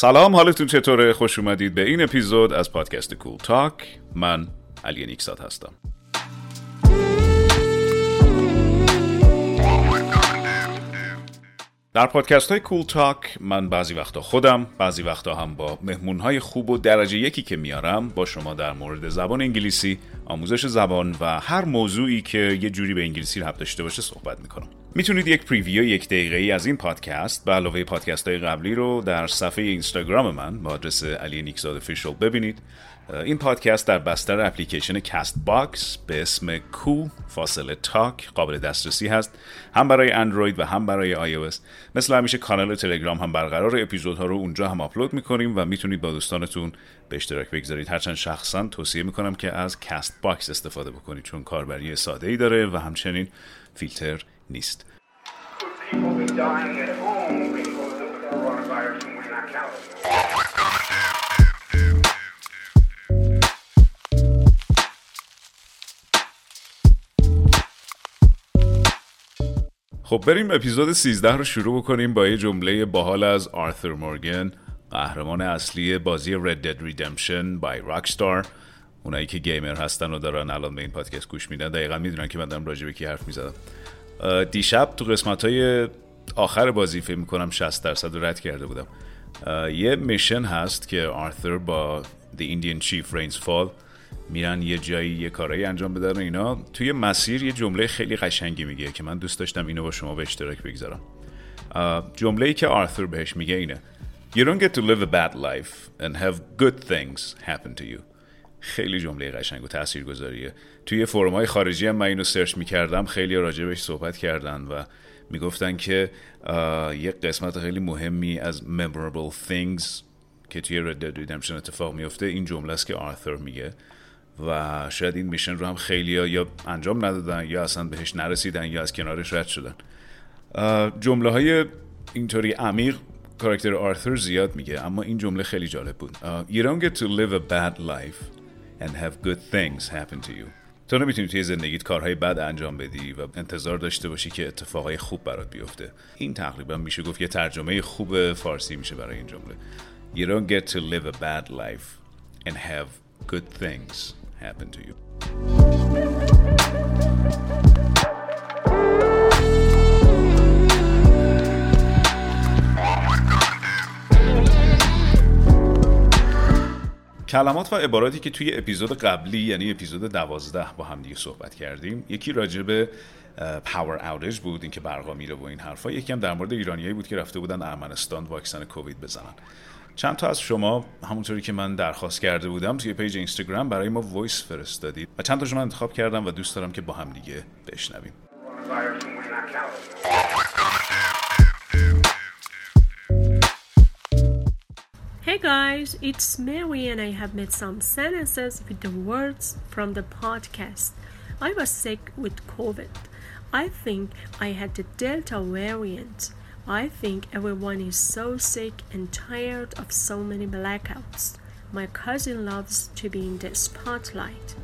سلام حالتون چطوره؟ خوش اومدید به این اپیزود از پادکست Cool Talk. من علی نیکزاد هستم. در پادکست های Cool Talk من بعضی وقتا خودم بعضی وقتا هم با مهمون های خوب و درجه یکی که میارم با شما در مورد زبان انگلیسی آموزش زبان و هر موضوعی که یه جوری به انگلیسی ربط داشته باشه صحبت می‌کنم. می‌تونید یک preview یک دقیقه ای از این پادکست به علاوه پادکست های قبلی رو در صفحه اینستاگرام من با آدرس علی نیکزاد official ببینید. این پادکست در بستر اپلیکیشن Castbox به اسم Cool فاصله Talk قابل دسترسی هست. هم برای اندروید و هم برای آی مثل همیشه کانال تلگرام هم برقراره اپیزودها رو اونجا هم آپلود می‌کنیم و می‌تونید با دوستانتون به اشتراک بگذارید. هرچند شخصا توصیه می‌کنم که از Castbox استفاده بکنید چون کاربری ساده ای داره و همچنین فیلتر نیست. خب بریم اپیزود 13 رو شروع بکنیم با یه جمله باحال از آرثر مورگن قهرمان اصلی بازی Red Dead Redemption by Rockstar. اونایی که گیمر هستن و دارن الان به این پادکست گوش میدن دقیقا می‌دونن که من دارم راجع به کی حرف می‌زدم دیشب تو قسمت های آخر بازی فکر می‌کنم 60 درصد رد کرده بودم. یه میشن هست که آرثر با The Indian Chief Rains Fall میرن یه جایی یه کارایی انجام بدن اینا. توی مسیر یه جمله خیلی قشنگی میگه که من دوست داشتم اینو با شما به اشتراک بگذارم. جمله ای که آرثر بهش میگه اینه. You don't get to live a bad life and have good things happen to you. خیلی جمله قشنگ و تاثیرگذاریه. توی فرم های خارجی هم من اینو سرچ می‌کردم خیلی راجبش صحبت کردن و می‌گفتن که یه قسمت خیلی مهمی از memorable things که توی Red Dead Redemption اتفاق میفته این جمله است که آرثر میگه. و شاید این میشن رو هم خیلی یا انجام ندادن یا اصلا بهش نرسیدن یا از کنارش رد شدن. جمله های اینطوری عمیق کاراکتر آرثر زیاد میگه اما این جمله خیلی جالب بود. You don't get to live a bad life and have good things happen to you. تو نمی‌تونی توی زندگیت کارهای بد انجام بدی و انتظار داشته باشی که اتفاقای خوب برات بیفته. این تقریبا میشه گفت یه ترجمه خوب فارسی میشه برای این جمله. You don't get to live a bad life and have good things happen to you. کلمات و عباراتی که توی اپیزود قبلی یعنی اپیزود دوازده با هم دیگه صحبت کردیم یکی راجع به power outage بود اینکه برقا میره و این حرفا یکی هم در مورد ایرانیایی بود که رفته بودن ارمنستان واکسن کووید بزنن. چند تا از شما همونطوری که من درخواست کرده بودم توی پیج اینستاگرام برای ما voice فرستادید و چند تاشون من انتخاب کردم و دوست دارم که با هم دیگه بشنویم. Guys, it's Mary and I have made some sentences with the words from the podcast. I was sick with COVID. I think I had the Delta variant. I think everyone is so sick and tired of so many blackouts. My cousin loves to be in the spotlight.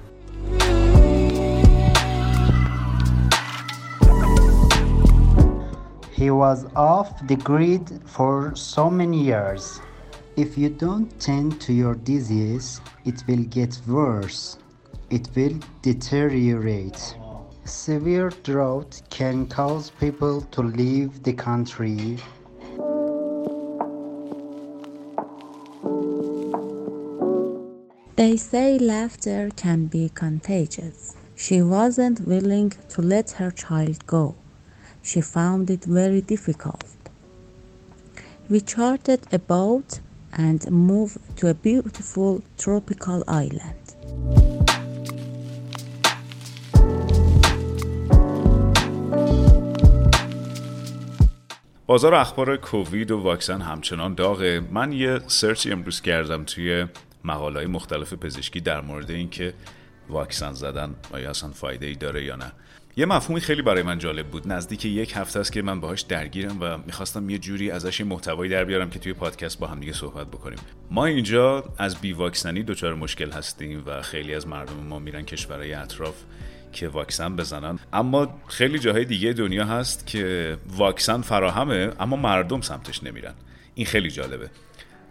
He was off the grid for so many years. If you don't tend to your disease, it will get worse. It will deteriorate. Severe drought can cause people to leave the country. They say laughter can be contagious. She wasn't willing to let her child go. She found it very difficult. We chartered a boat and moved to a beautiful tropical island. بازار اخبار کووید و واکسن همچنان داغه من یه سرچی امروز کردم توی مقاله مختلف پزشکی در مورد اینکه واکسن زدن آیا اصلا فایده ای داره یا نه یه مفهومی خیلی برای من جالب بود. نزدیک یک هفته است که من باهاش درگیرم و می‌خواستم یه جوری ازش محتوایی در بیارم که توی پادکست با هم دیگه صحبت بکنیم. ما اینجا از بی واکسنی دچار مشکل هستیم و خیلی از مردم ما میرن کشورهای اطراف که واکسن بزنن. اما خیلی جاهای دیگه دنیا هست که واکسن فراهمه اما مردم سمتش نمیرن. این خیلی جالبه.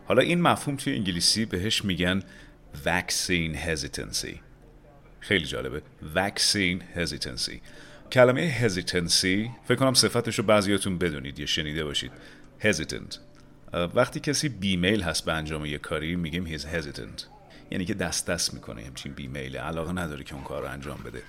حالا این مفهوم توی انگلیسی بهش میگن vaccine hesitancy. خیلی جالبه. Vaccine hesitancy. کلمه hesitancy فکر کنم صفتش رو بعضیاتون بدونید یا شنیده باشید. Hesitant. وقتی کسی بیمیل هست به انجام یه کاری میگیم he's hesitant. یعنی که دست دست می‌کنه همچین بیمیل علاقه نداره که اون کار رو انجام بده.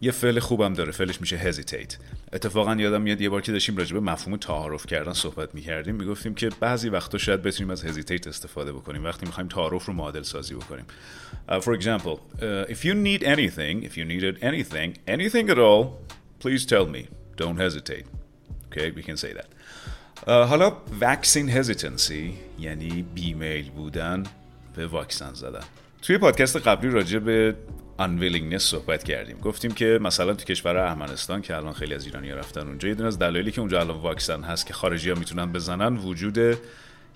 یه فعل خوبم داره فعلش میشه hesitate. اتفاقا یادم میاد یه بار که داشتیم راجع به مفهوم تعارف کردن صحبت می‌کردیم می‌گفتیم که بعضی وقتا شاید بتونیم از hesitate استفاده بکنیم. وقتی می‌خوایم تعارف رو معادل سازی بکنیم. Uh, for example uh, if you need anything if you needed anything anything at all please tell me. Don't hesitate. Okay we can say that. Uh, حالا vaccine hesitancy یعنی بیمیل بودن به واکسن زدن. توی پادکست قبلی راجع به unwillingness صحبت کردیم. گفتیم که مثلا تو کشور ارمنستان که الان خیلی از ایرانی رفتن اونجا یه دونه از دلایلی که اونجا الان واکسن هست که خارجی ها می‌تونن بزنن وجود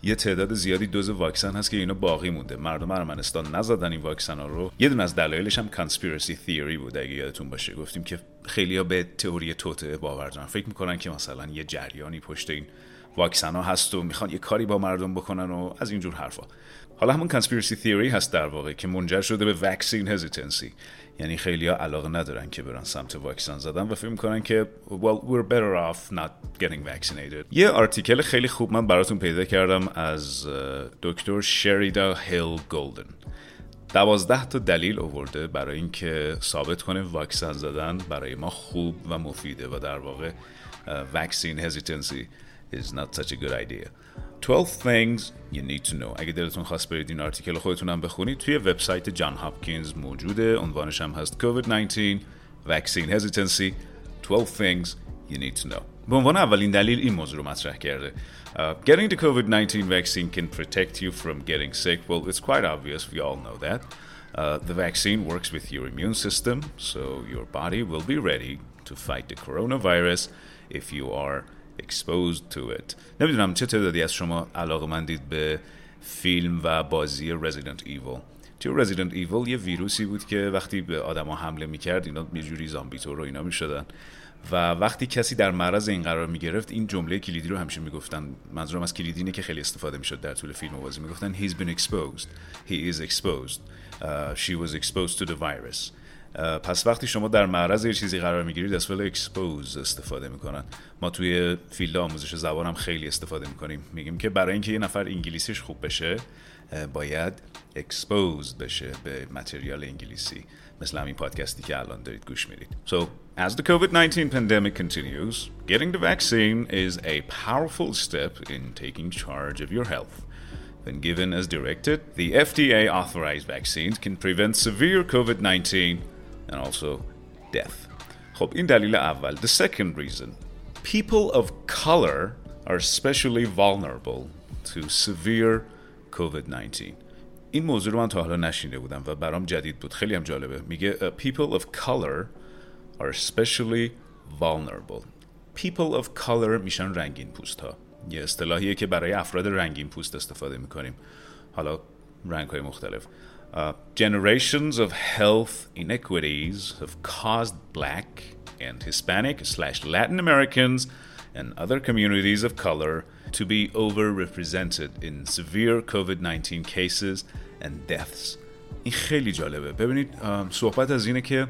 یه تعداد زیادی دوز واکسن هست که اینا باقی مونده. مردم ارمنستان نزدن این واکسن ها رو. یه دونه از دلایلش هم conspiracy theory بود اگه یادتون باشه. گفتیم که خیلی به تئوری توته باور دارن. فکر می‌کنن که مثلا یه جریانی پشت این واکسن ها هست و می‌خوان یه کاری با مردم بکنن و از اینجور حرفا. حالا همون conspiracy theory هست در واقع که منجر شده به vaccine hesitancy. یعنی خیلی ها علاقه ندارن که برن سمت واکسن زدن و فکر می‌کنن که well we're better off not getting vaccinated. یه آرتیکل خیلی خوب من براتون پیدا کردم از دکتر شریدا هیل گلدن دوازده تا دلیل آورده برای اینکه ثابت کنه واکسن زدن برای ما خوب و مفیده و در واقع vaccine hesitancy. is not such a good idea 12 things you need to know اگه دلتون خواست برید این آرتیکل خودتون هم بخونید توی وبسایت جان هاپکینز موجوده عنوانش هم هست COVID-19 Vaccine Hesitancy 12 things you need to know به عنوان اولین دلیل این موضوع رو مطرح کرده uh, Getting the COVID-19 vaccine can protect you from getting sick Well, it's quite obvious, we all know that uh, The vaccine works with your immune system So your body will be ready to fight the coronavirus if you are exposed to it. نمی‌دونم چه تعدادی از شما علاقه مندید به فیلم و بازی Resident Evil. توی Resident Evil یه ویروسی بود که وقتی به آدما حمله می‌کرد اینا یه جوری زامبی تو رو اینا می‌شدن. و وقتی کسی در معرض این قرار می‌گرفت این جمله کلیدی رو همیشه می‌گفتن. منظورم از کلیدی اینه که خیلی استفاده می‌شد در طول فیلم و بازی. می‌گفتن he's been exposed. He is exposed. Uh, she was exposed to the virus. پس وقتی شما در معرض یه چیزی قرار می‌گیرید از فعل expose استفاده می‌کنن. ما توی field آموزش زبان هم خیلی استفاده می‌کنیم. میگیم که برای اینکه یه نفر انگلیسیش خوب بشه باید expose بشه به material انگلیسی. مثل همین پادکستی که الان دارید گوش می‌دید. So, as the COVID-19 pandemic continues, getting the vaccine is a powerful step in taking charge of your health. When given as directed, the FDA authorized vaccines can prevent severe COVID-19 and also death. خب این دلیل اول. The second reason. People of color are especially vulnerable to severe COVID-19. این موضوع رو من تا حالا نشینده بودم و برام جدید بود. خیلی هم جالبه. میگه people of color are especially vulnerable. People of color میشن رنگین پوست ها. یه اصطلاحیه که برای افراد رنگین پوست استفاده می‌کنیم. حالا رنگ های مختلف. Uh, generations of health inequities have caused black and Hispanic slash Latin Americans and other communities of color to be overrepresented in severe COVID-19 cases and deaths. این خیلی جالبه ببینید صحبت از اینه که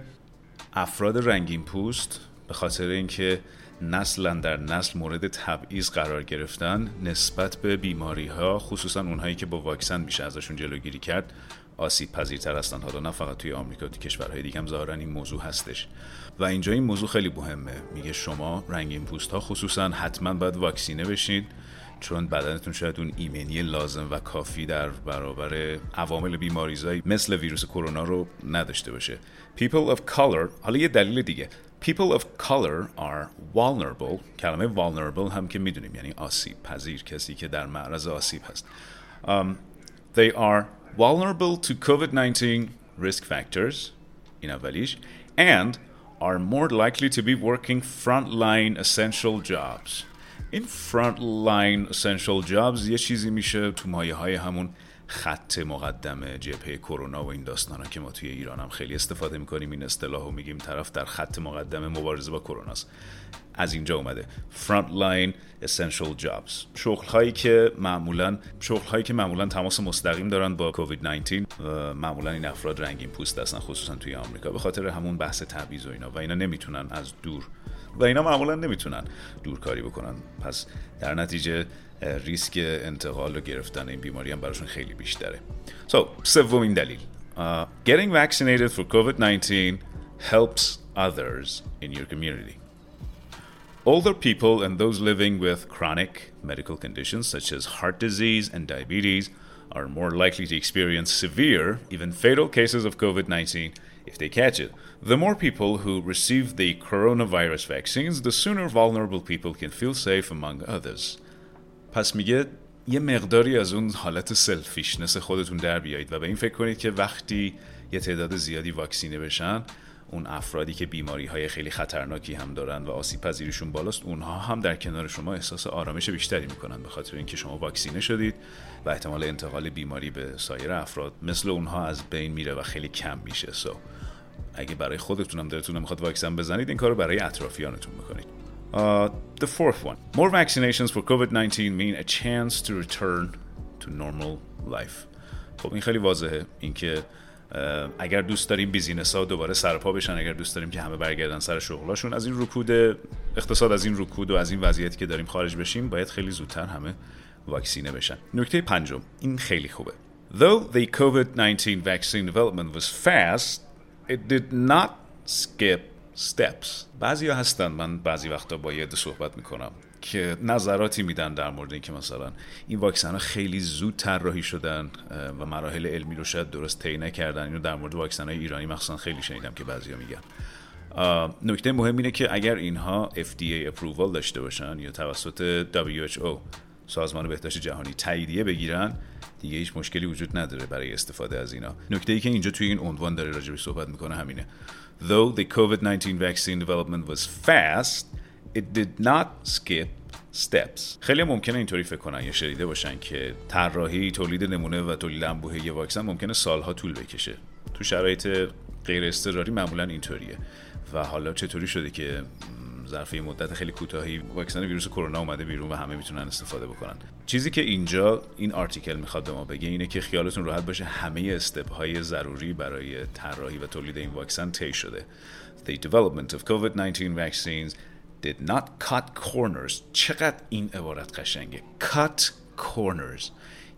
افراد رنگین پوست به خاطر اینکه نسلا در نسل مورد تبعیض قرار گرفتن نسبت به بیماری ها خصوصا اونهایی که با واکسن میشه ازشون جلوگیری کرد آسیب پذیرتر هستن حالا نه فقط توی آمریکا توی کشورهای دیگه هم ظاهرا این موضوع هستش. و اینجا این موضوع خیلی مهمه. میگه شما رنگین پوست ها خصوصا حتما باید واکسینه بشین چون بدنتون شاید اون ایمنی لازم و کافی در برابر عوامل بیماریزایی مثل ویروس کرونا رو نداشته باشه. People of color حالا یه دلیل دیگه. People of color are vulnerable. کلمه vulnerable هم که می‌دونیم یعنی آسیب پذیر کسی که در معرض آسیب هست. Um, they are vulnerable to COVID-19 risk factors in اولیش and are more likely to be working frontline essential jobs این frontline essential jobs یه چیزی میشه تو مایه های همون خط مقدم جبهه کرونا و این داستانا که ما توی ایران هم خیلی استفاده می‌کنیم. این اصطلاح و میگیم طرف در خط مقدم مبارزه با کرونا از اینجا اومده. Front line essential jobs. شغل هایی که معمولا شغل هایی که معمولا تماس مستقیم دارن با کووید 19 معمولا این افراد رنگین پوست هستن خصوصا توی آمریکا. به خاطر همون بحث تبعیض و اینا. و اینا نمی‌تونن از دور و اینا معمولا نمی‌تونن دورکاری بکنن. پس در نتیجه ریسک انتقال و گرفتن این بیماری هم براشون خیلی بیشتره so, سومین دلیل uh, getting vaccinated for COVID-19 helps others in your community Older people and those living with chronic medical conditions such as heart disease and diabetes are more likely to experience severe, even fatal cases of COVID 19 if they catch it. The more people who receive the coronavirus vaccines, the sooner vulnerable people can feel safe among others. پس میگه یه مقداری از اون حالت selfishness خودتون در بیایید و به این فکر کنید که وقتی یه تعداد زیادی واکسینه بشن اون افرادی که بیماری های خیلی خطرناکی هم دارن و آسیب پذیریشون بالاست اونها هم در کنار شما احساس آرامش بیشتری می‌کنن به خاطر اینکه شما واکسینه شدید و احتمال انتقال بیماری به سایر افراد مثل اونها از بین میره و خیلی کم میشه. سو اگه برای خودتون هم دلتون نمی‌خواد واکسن بزنید این کارو برای اطرافیانتون می‌کنید. Uh, the fourth one. More vaccinations for COVID-19 mean a chance to return to normal life. خب این خیلی واضحه اینکه اگر دوست داریم بیزینس ها دوباره سرپا بشن اگر دوست داریم که همه برگردن سر شغلاشون از این رکود اقتصاد از این رکود و از این وضعیتی که داریم خارج بشیم باید خیلی زودتر همه واکسینه بشن نکته پنجم این خیلی خوبه Though the COVID-19 vaccine development was fast, it did not skip steps. بعضی هستن من بعضی وقتا با یه صحبت می‌کنم که نظراتی میدن در مورد اینکه مثلا این واکسن ها خیلی زود طراحی شدن و مراحل علمی رو شاید درست طی نکردن اینو در مورد واکسن های ایرانی مخصوصا خیلی شنیدم که بعضیا میگن نکته مهم اینه که اگر اینها FDA approval داشته باشن یا توسط WHO سازمان بهداشت جهانی تاییدیه بگیرن دیگه هیچ مشکلی وجود نداره برای استفاده از اینا. نکته ای که اینجا توی این عنوان داره راجبی صحبت می‌کنه همینه. Though the COVID-19 vaccine development was fast it did not skip steps. خیلی ممکنه اینطوری فکر کنن یا شنیده باشن که طراحی تولید نمونه و تولید انبوه یه واکسن ممکنه سالها طول بکشه. تو شرایط غیر اضطراری معمولا اینطوریه. و حالا چطوری شده که ظرف مدت خیلی کوتاهی واکسن ویروس کرونا اومده بیرون و همه می‌تونن استفاده بکنن. چیزی که اینجا این آرتیکل می‌خواد به ما بگه اینه که خیالتون راحت باشه همه استپ های ضروری برای طراحی و تولید این واکسن طی شده. The development of COVID-19 vaccines did not cut corners. چقدر این عبارت قشنگه. Cut corners.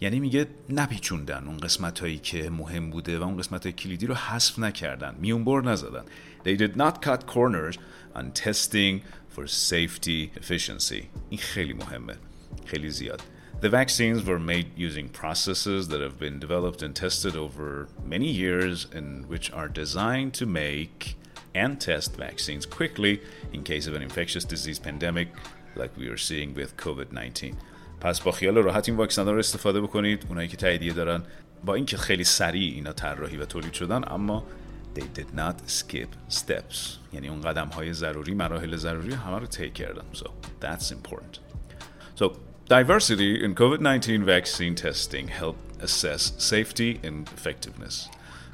یعنی میگه نپیچوندن اون قسمت هایی که مهم بوده و اون قسمت های کلیدی رو حذف نکردن. میونبر نزدن. They did not cut corners on testing for safety efficiency. این خیلی مهمه. خیلی زیاد. The vaccines were made using processes that have been developed and tested over many years and which are designed to make and test vaccines quickly in case of an infectious disease pandemic like we are seeing with COVID-19. پس با خیال راحت این واکسن رو استفاده بکنید اونایی که تاییدیه دارن با اینکه خیلی سریع اینا طراحی و تولید شدن اما they did not skip steps یعنی اون قدم های ضروری مراحل ضروری همه رو طی کردن so that's important so diversity in COVID-19 vaccine testing helped assess safety and effectiveness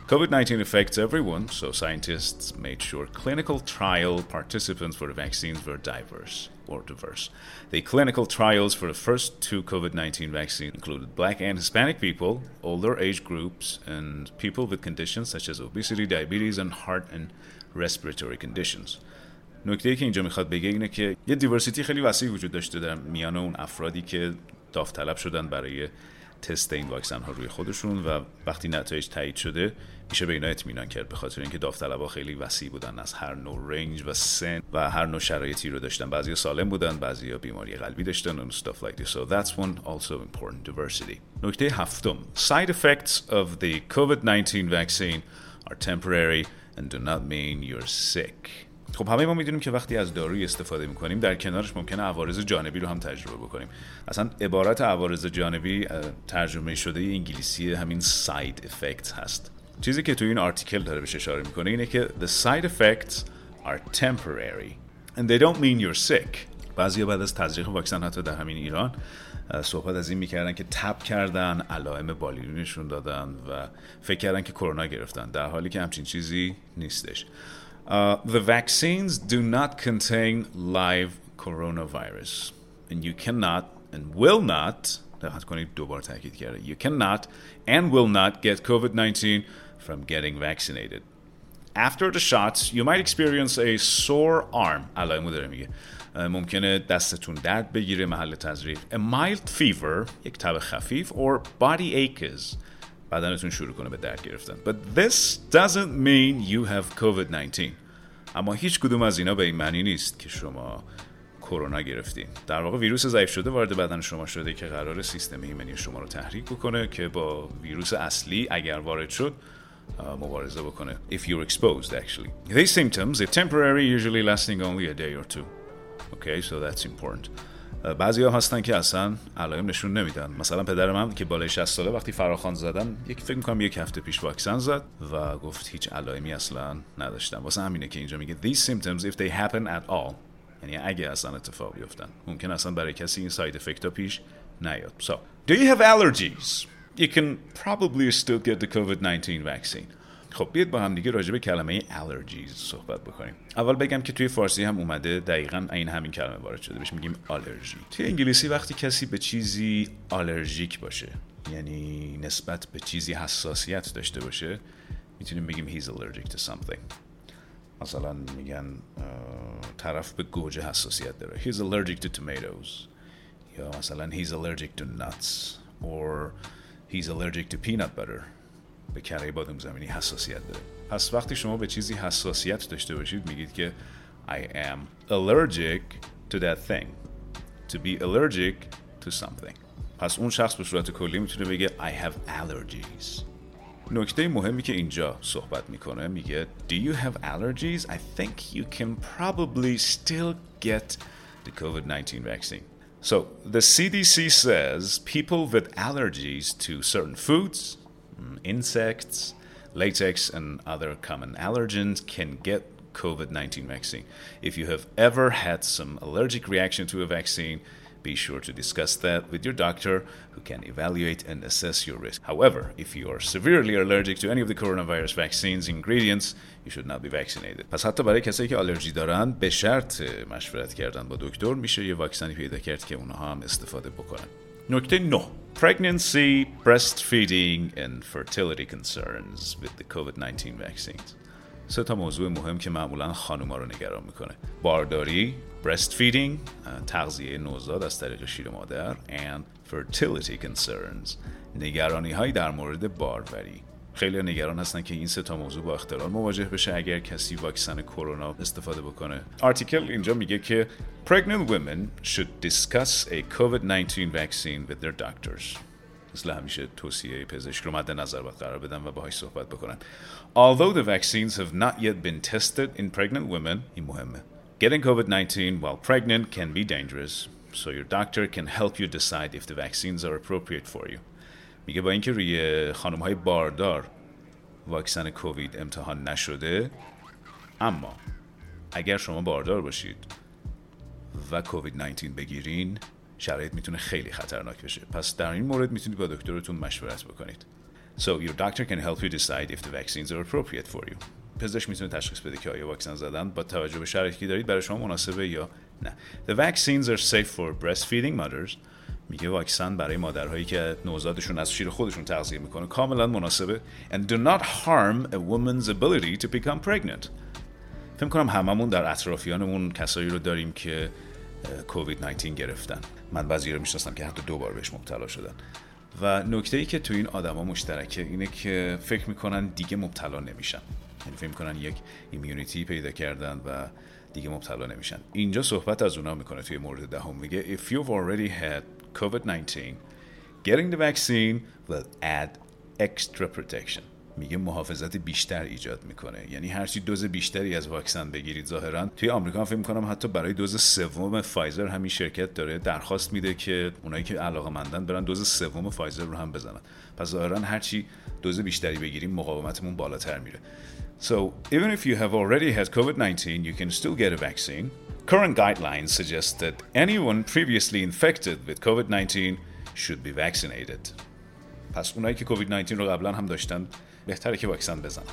COVID 19 affects everyone, so scientists made sure clinical trial participants for the vaccines were diverse or diverse. The clinical trials for the first two COVID 19 vaccines included black and Hispanic people, older age groups, and people with conditions such as obesity, diabetes, and heart and respiratory conditions. نکته که اینجا می‌خواد بگه اینه که یه دیورسیتی خیلی وسیع وجود داشته در میان اون افرادی که داوطلب شدن برای تست این واکسن ها روی خودشون و وقتی نتایج تایید شده میشه به اینا اطمینان کرد به خاطر اینکه داوطلبا خیلی وسیع بودن از هر نوع رنج و سن و هر نوع شرایطی رو داشتن. بعضی سالم بودن بعضی بیماری قلبی داشتن و stuff like this. So that's one also important diversity. نکته هفتم. Side effects of the COVID-19 vaccine are temporary and do not mean you're sick. خب همه ما می‌دونیم که وقتی از داروی استفاده می‌کنیم در کنارش ممکنه عوارض جانبی رو هم تجربه بکنیم. اصلا عبارت عوارض جانبی ترجمه شده انگلیسی همین ساید افکت هست. چیزی که تو این آرتیکل داره بهش اشاره می‌کنه اینه که the side effects are temporary and they don't mean you're sick. بعضی بعد از تزریق واکسن حتی در همین ایران صحبت از این می‌کردن که تب کردن علائم بالینی نشون دادن و فکر کردن که کرونا گرفتن. در حالی که همچین چیزی نیستش. The vaccines do not contain live coronavirus and you cannot and will not دقت کنید دوبار تاکید کرده You cannot and will not get COVID-19 from getting vaccinated After the shots you might experience a sore arm علائمو داره میگه ممکنه دستتون درد بگیره محل تزریق A mild fever یک تب خفیف or body aches بدنتون شروع کنه به درد گرفتن. But this doesn't mean you have COVID-19 اما هیچ کدوم از اینا به این معنی نیست که شما کرونا گرفتین. در واقع ویروس ضعیف شده وارد بدن شما شده که قرار سیستم ایمنی شما رو تحریک بکنه که با ویروس اصلی اگر وارد شد مبارزه بکنه. If you're exposed actually. These symptoms are temporary usually lasting only a day or two. Okay so that's important. بعضی ها هستن که اصلا علائم نشون نمیدن. مثلا پدر من که بالای 60 ساله وقتی فراخوان زدن یک فکر می‌کنم یک هفته پیش واکسن زد و گفت هیچ علائمی اصلا نداشتم. واسه همینه که اینجا میگه these symptoms if they happen at all یعنی اگه اصلا اتفاق بیفتن ممکن اصلا برای کسی این ساید افکت ها پیش نیاد. So do you have allergies? You can probably still get the COVID-19 vaccine. خب بیاید با هم دیگه راجع به کلمه allergies صحبت بکنیم. اول بگم که توی فارسی هم اومده دقیقا این همین کلمه وارد شده. بهش میگیم آلرژی توی انگلیسی وقتی کسی به چیزی آلرژیک باشه یعنی نسبت به چیزی حساسیت داشته باشه می‌تونیم بگیم he's allergic to something. مثلا میگن طرف به گوجه حساسیت داره. He's allergic to tomatoes. یا مثلا he's allergic to nuts. Or he's allergic to peanut butter. به کره بادام زمینی حساسیت داره پس وقتی شما به چیزی حساسیت داشته باشید میگید که I am allergic to that thing to be allergic to something پس اون شخص به صورت کلی می‌تونه بگه I have allergies نکته مهمی که اینجا صحبت می‌کنه میگه Do you have allergies? I think you can probably still get the COVID-19 vaccine. So the CDC says people with allergies to certain foods, insects, latex, and other common allergens can get COVID 19 vaccine. If you have ever had some allergic reaction to a vaccine, be sure to discuss that with your doctor who can evaluate and assess your risk. However, if you are severely allergic to any of the coronavirus vaccines ingredients, you should not be vaccinated. پس حتی برای کسایی که آلرژی دارن به شرط مشورت کردن با دکتر میشه یه واکسنی پیدا کرد که اونها هم استفاده بکنن. نکته 9 Pregnancy, breastfeeding and fertility concerns with the COVID-19 vaccines. سه تا موضوع مهم که معمولا خانوما رو نگران می‌کنه بارداری breastfeeding تغذیه نوزاد از طریق شیر مادر and fertility concerns نگرانی های در مورد باروری خیلی نگران هستن که این سه تا موضوع با اختلال مواجه بشه اگر کسی واکسن کرونا استفاده بکنه آرتیکل اینجا میگه که pregnant women should discuss a COVID-19 vaccine with their doctors مثل همیشه توصیه پزشک رو مد نظر باید قرار بدن و باهاش صحبت بکنن Although the vaccines have not yet been tested in pregnant women این مهمه Getting COVID-19 while pregnant can be dangerous so your doctor can help you decide if the vaccines are appropriate for you میگه با اینکه روی خانم های باردار واکسن کووید امتحان نشده اما اگر شما باردار باشید و کووید 19 بگیرین شرایط می‌تونه خیلی خطرناک بشه. پس در این مورد می‌تونید با دکترتون مشورت بکنید. So your doctor can help you decide if the vaccines are appropriate for you. پزشک می‌تونه تشخیص بده که آیا واکسن زدن با توجه به شرایطی که دارید برای شما مناسبه یا نه. The vaccines are safe for breastfeeding mothers میگه واکسن برای مادرهایی که نوزادشون از شیر خودشون تغذیه می‌کنه کاملا مناسبه. And do not harm a woman's ability to become pregnant. فکر کنم هممون در اطرافیانمون کسایی رو داریم که کووید 19 گرفتن. من بعضی رو می‌شناسم که حتی دو بار بهش مبتلا شدن. و نکته ای که تو این آدما مشترکه اینه که فکر می‌کنن دیگه مبتلا نمیشن. یعنی فکر می‌کنن یک immunity پیدا کردن و دیگه مبتلا نمیشن. اینجا صحبت از اونا می‌کنه توی مورد دهم. ده میگه if you've already had COVID-19 getting the vaccine will add extra protection. میگه محافظت بیشتر ایجاد می‌کنه. یعنی هرچی دوز بیشتری از واکسن بگیرید ظاهرا. توی آمریکا فکر می‌کنم حتی برای دوز سوم فایزر همین شرکت داره درخواست میده که اونایی که علاقه مندن برن دوز سوم فایزر رو هم بزنن. پس ظاهرا هرچی دوز بیشتری بگیریم مقاومتمون بالاتر میره. So even if you have already had COVID-19 you can still get a vaccine. Current guidelines suggest that anyone previously infected with COVID-19 should be vaccinated. پس اونایی که کووید 19 رو قبلا هم داشتن بهتره که واکسن بزنن.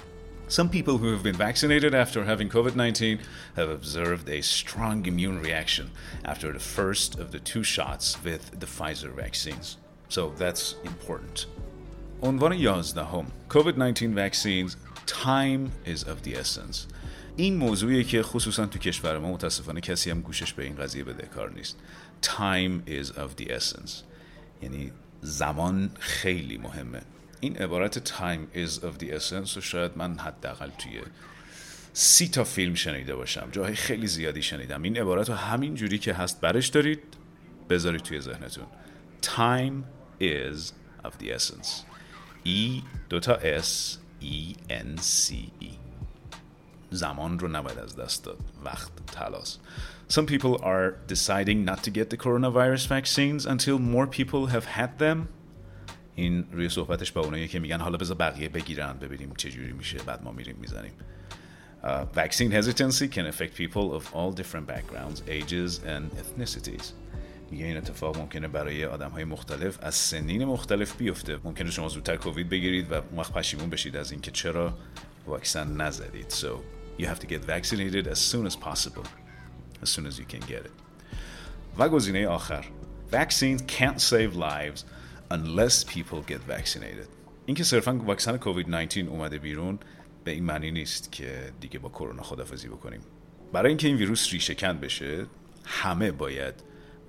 Some people who have been vaccinated after having COVID 19 have observed a strong immune reaction after the first of the two shots with the Pfizer vaccines. So that's important. عنوان 11 COVID-19 vaccines time is of the essence این موضوعیه که خصوصا تو کشور ما متاسفانه کسی هم گوشش به این قضیه بده کار نیست. Time is of the essence. یعنی زمان خیلی مهمه. این عبارت time is of the essence و شاید من حداقل توی سی تا فیلم شنیده باشم. جاهای خیلی زیادی شنیدم. این عبارت رو همین جوری که هست برش دارید بذارید توی ذهنتون. Time is of the essence. E دوتا S E N C E. زمان رو نباید از دست داد. وقت تلاس Some people are deciding not to get the coronavirus vaccines until more people have had them. این روی صحبتش با اونایی که میگن حالا بذار بقیه بگیرن ببینیم چه جوری میشه بعد ما میریم می‌زنیم. Uh, vaccine hesitancy can affect people of all different backgrounds, ages and ethnicities. میگه این اتفاق ممکنه برای آدم های مختلف از سنین مختلف بیفته. ممکنه شما زودتر کووید بگیرید و اون وقت پشیمون بشید از اینکه چرا واکسن نزدید. So you have to get vaccinated as soon as possible as soon as you can get it و گزینه آخر vaccines can't save lives unless people get vaccinated اینکه صرفا واکسن کووید 19 اومده بیرون به این معنی نیست که دیگه با کرونا خدافزی بکنیم برای اینکه این ویروس ریشه کند بشه همه باید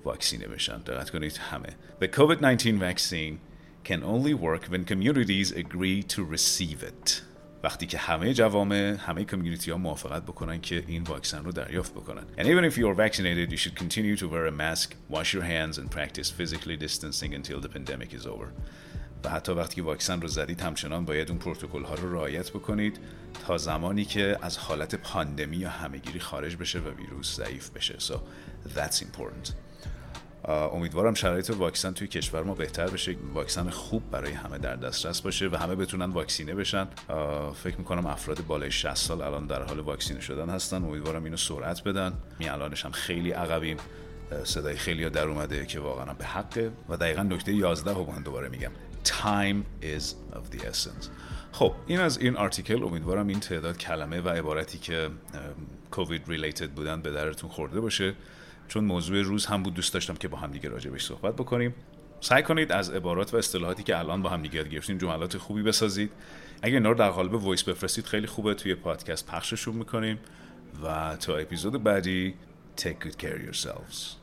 واکسینه بشن دقت کنید همه The COVID-19 vaccine can only work when communities agree to receive it وقتی که همه جوامع همه کمیونیتی ها موافقت بکنن که این واکسن رو دریافت بکنن. And even if you are vaccinated you should continue to wear a mask wash your hands and practice physically distancing until the pandemic is over. و حتی وقتی که واکسن رو زدید همچنان باید اون پروتکل ها رو رعایت بکنید تا زمانی که از حالت پاندمی یا همهگیری خارج بشه و ویروس ضعیف بشه. So that's important. امیدوارم شرایط واکسن توی کشور ما بهتر بشه واکسن خوب برای همه در دسترس باشه و همه بتونن واکسینه بشن. فکر می‌کنم افراد بالای 60 سال الان در حال واکسینه شدن هستن. امیدوارم اینو سرعت بدن. می الانش هم خیلی عقبیم. صدای خیلی در اومده که واقعا به حقه. و دقیقا نکته 11 رو من دوباره میگم. Time is of the essence. خب این از این article. امیدوارم این تعداد کلمه و عبارتی که COVID related بودن به دردتون خورده باشه. چون موضوع روز هم بود دوست داشتم که با هم دیگه راجبش صحبت بکنیم. سعی کنید از عبارات و اصطلاحاتی که الان با هم دیگه یاد گرفتیم جملات خوبی بسازید. اگر اینا رو در قالب voice بفرستید خیلی خوبه. توی پادکست پخششون می‌کنیم و تا اپیزود بعدی take good care of yourselves.